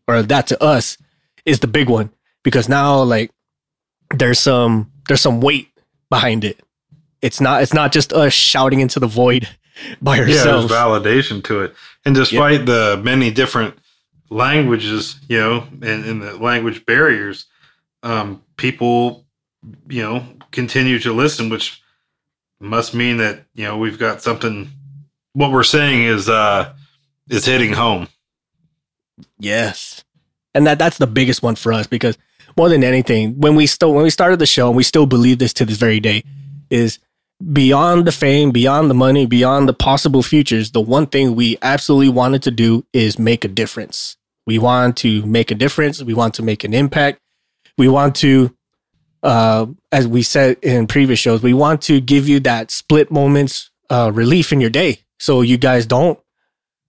or that to us, is the big one because now like there's some there's some weight behind it it's not it's not just us shouting into the void by ourselves. Yeah, there's validation to it. And despite the many different languages, you know, and, and the language barriers, um, people, you know, continue to listen, which must mean that, you know, we've got something what we're saying is uh is hitting home. Yes. And that that's the biggest one for us because more than anything, when we still when we started the show and we still believe this to this very day, is beyond the fame, beyond the money, beyond the possible futures, the one thing we absolutely wanted to do is make a difference. We want to make a difference. We want to make an impact. We want to, uh, as we said in previous shows, we want to give you that split moments uh, relief in your day, so you guys don't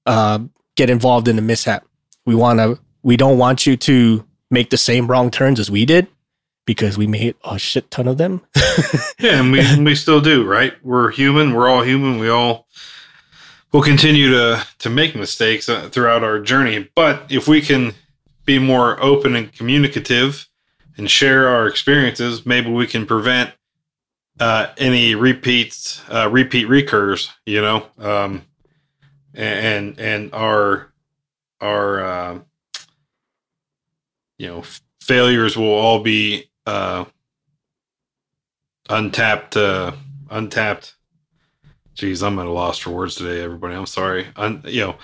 uh, get involved in a mishap. We want to. We don't want you to make the same wrong turns as we did because we made a shit ton of them. yeah, and we we still do, right? We're human. We're all human. We all will continue to to make mistakes uh, throughout our journey. But if we can be more open and communicative and share our experiences, maybe we can prevent uh, any repeats, uh, repeat recurs. You know, um, and and our our uh, you know failures will all be uh, untapped, uh, untapped. Geez, I'm at a loss for words today, everybody. I'm sorry. Un, you know,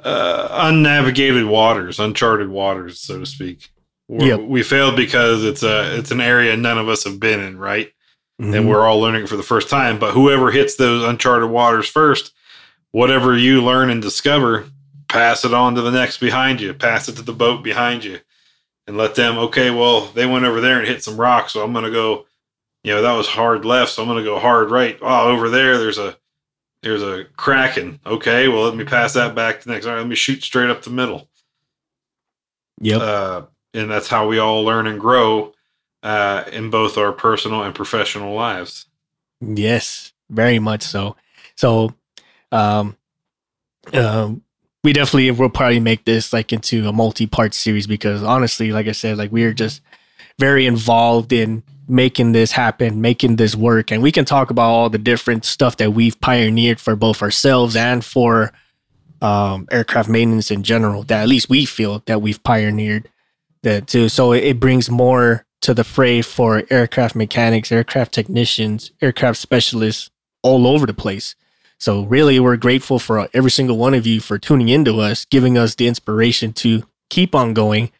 uh, unnavigated waters, uncharted waters, so to speak. Yep. We failed because it's a it's an area none of us have been in, right? Mm-hmm. And we're all learning for the first time. But whoever hits those uncharted waters first, whatever you learn and discover, pass it on to the next behind you. Pass it to the boat behind you and let them, okay, well, they went over there and hit some rocks. So I'm going to go, you know, that was hard left. So I'm going to go hard right. Oh, over there, there's a, there's a kraken. Okay. Well, let me pass that back to next. All right. Let me shoot straight up the middle. Yep. Uh, and that's how we all learn and grow uh, in both our personal and professional lives. Yes, very much so. So, um, um, we definitely will probably make this like into a multi-part series because honestly, like I said, like we are just very involved in making this happen, making this work, and we can talk about all the different stuff that we've pioneered for both ourselves and for um, aircraft maintenance in general. That at least we feel that we've pioneered that too. So it brings more to the fray for aircraft mechanics, aircraft technicians, aircraft specialists all over the place. So really, we're grateful for every single one of you for tuning into us, giving us the inspiration to keep on going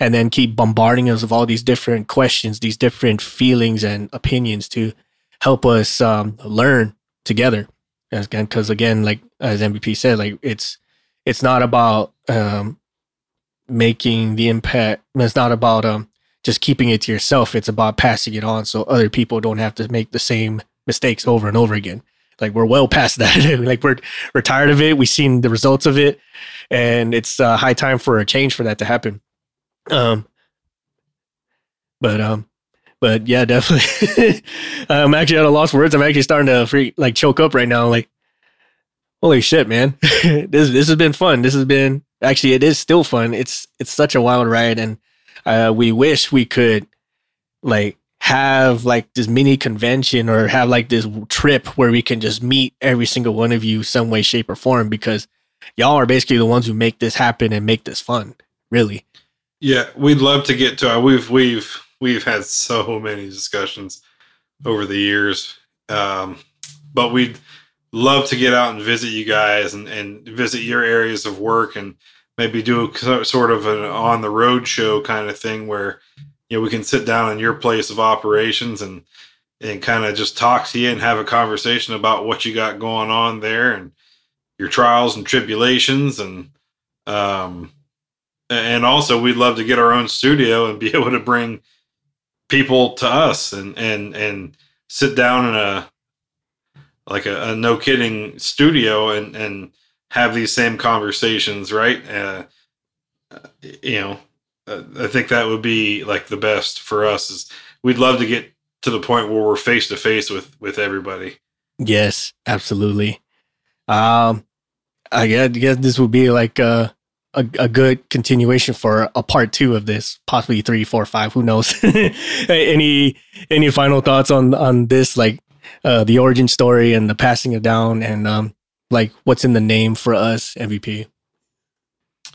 and then keep bombarding us with all these different questions, these different feelings and opinions to help us um, learn together. Because again, like as MVP said, like it's it's not about um, making the impact. It's not about um, just keeping it to yourself. It's about passing it on so other people don't have to make the same mistakes over and over again. Like we're well past that. like we're we're tired of it. We've seen the results of it, and it's uh, high time for a change for that to happen. Um, but um, but yeah, definitely. I'm actually at a loss for words. I'm actually starting to freak, like choke up right now. Like, holy shit, man! this this has been fun. This has been actually it is still fun. It's it's such a wild ride, and uh, we wish we could like have like this mini convention or have like this trip where we can just meet every single one of you some way shape or form because y'all are basically the ones who make this happen and make this fun really. Yeah we'd love to get to it we've we've we've had so many discussions over the years um but we'd love to get out and visit you guys and, and visit your areas of work and maybe do a, sort of an on the road show kind of thing where you know we can sit down in your place of operations and and kind of just talk to you and have a conversation about what you got going on there and your trials and tribulations and um and also we'd love to get our own studio and be able to bring people to us and and and sit down in a like a, a no kidding studio and and have these same conversations right? Uh, you know uh, i think that would be like the best for us is we'd love to get to the point where we're face to face with with everybody yes absolutely um i guess, I guess this would be like uh a, a good continuation for a part two of this, possibly three, four, five. Who knows? any any final thoughts on on this, like uh, the origin story and the passing it down, and um, like what's in the name for us MVP,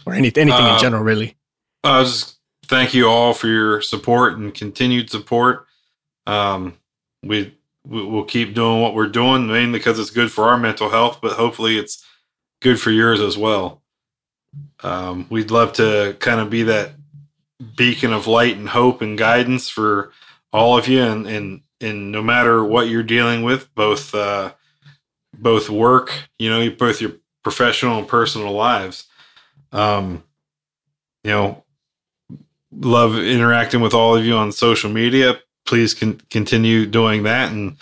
or any, anything uh, in general, really. Uh, just thank you all for your support and continued support. Um, we we'll keep doing what we're doing mainly because it's good for our mental health, but hopefully it's good for yours as well um, we'd love to kind of be that beacon of light and hope and guidance for all of you and and and no matter what you're dealing with both uh both work you know both your professional and personal lives um you know love interacting with all of you on social media please con- continue doing that and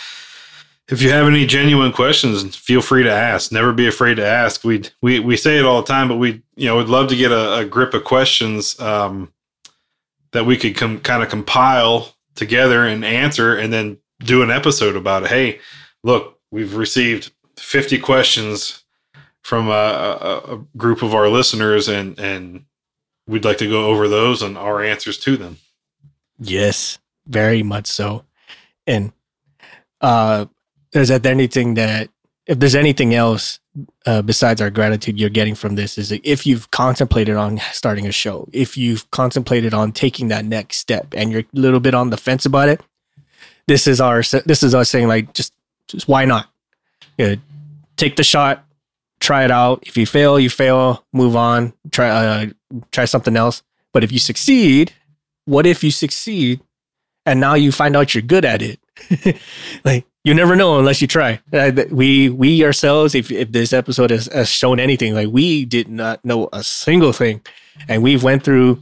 if you have any genuine questions, feel free to ask. Never be afraid to ask. We we we say it all the time, but we you know would love to get a, a grip of questions um, that we could com- kind of compile together and answer, and then do an episode about it. Hey, look, we've received fifty questions from a, a, a group of our listeners, and and we'd like to go over those and our answers to them. Yes, very much so, and uh is that anything that if there's anything else uh, besides our gratitude you're getting from this is if you've contemplated on starting a show if you've contemplated on taking that next step and you're a little bit on the fence about it this is our this is us saying like just just why not? You know, take the shot try it out. If you fail you fail. Move on. Try uh, try something else but if you succeed what if you succeed and now you find out you're good at it like you never know unless you try. Uh, we we ourselves, if if this episode has, has, shown anything, like we did not know a single thing, and we've went through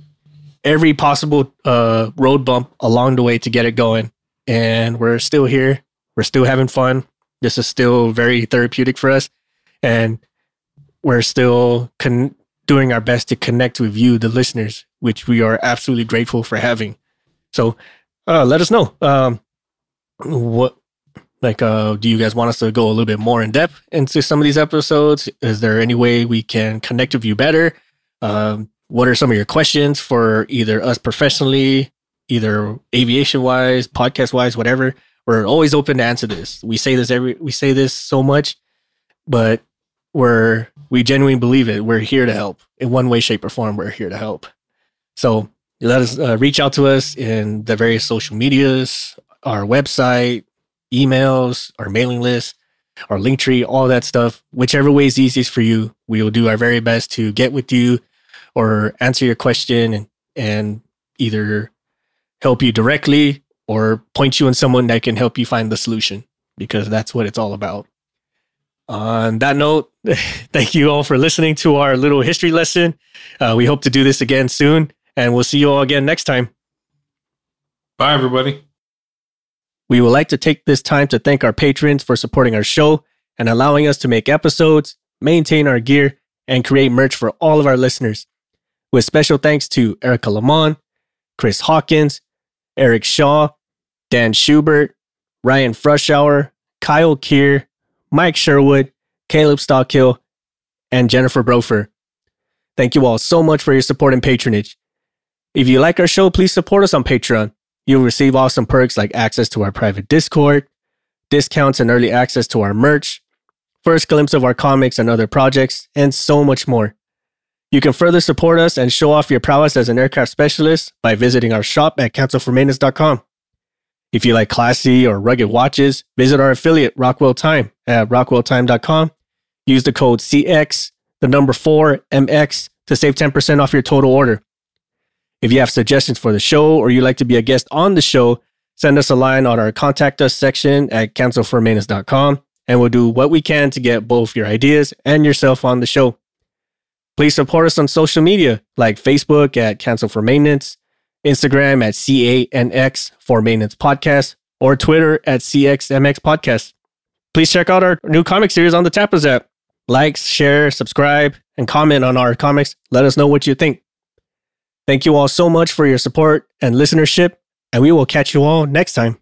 every possible uh, road bump along the way to get it going, and we're still here. We're still having fun. This is still very therapeutic for us, and we're still con- doing our best to connect with you, the listeners, which we are absolutely grateful for having. So, uh, let us know. Um, what like uh do you guys want us to go a little bit more in depth into some of these episodes is there any way we can connect with you better um what are some of your questions for either us professionally either aviation wise podcast wise whatever we're always open to answer this we say this every we say this so much but we're we genuinely believe it we're here to help in one way shape or form we're here to help so let us uh, reach out to us in the various social medias our website, emails, our mailing list, our link tree, all that stuff. Whichever way is easiest for you, we will do our very best to get with you or answer your question and, and either help you directly or point you on someone that can help you find the solution because that's what it's all about. On that note, thank you all for listening to our little history lesson. Uh, we hope to do this again soon, and we'll see you all again next time. Bye, everybody. We would like to take this time to thank our patrons for supporting our show and allowing us to make episodes, maintain our gear, and create merch for all of our listeners. With special thanks to Erica Lamont, Chris Hawkins, Eric Shaw, Dan Schubert, Ryan Frushauer, Kyle Keir, Mike Sherwood, Caleb Stockhill, and Jennifer Brofer. Thank you all so much for your support and patronage. If you like our show, please support us on Patreon. You'll receive awesome perks like access to our private Discord, discounts and early access to our merch, first glimpse of our comics and other projects, and so much more. You can further support us and show off your prowess as an aircraft specialist by visiting our shop at cancelformaintenance.com. If you like classy or rugged watches, visit our affiliate Rockwell Time at rockwelltime.com. Use the code CX, the number 4 MX to save 10% off your total order. If you have suggestions for the show or you'd like to be a guest on the show, send us a line on our contact us section at cancelformaintenance.com and we'll do what we can to get both your ideas and yourself on the show. Please support us on social media like Facebook at Cancel for Maintenance, Instagram at CANX for Maintenance Podcast, or Twitter at CXMX Podcast. Please check out our new comic series on the Tapas app. Like, share, subscribe, and comment on our comics. Let us know what you think. Thank you all so much for your support and listenership, and we will catch you all next time.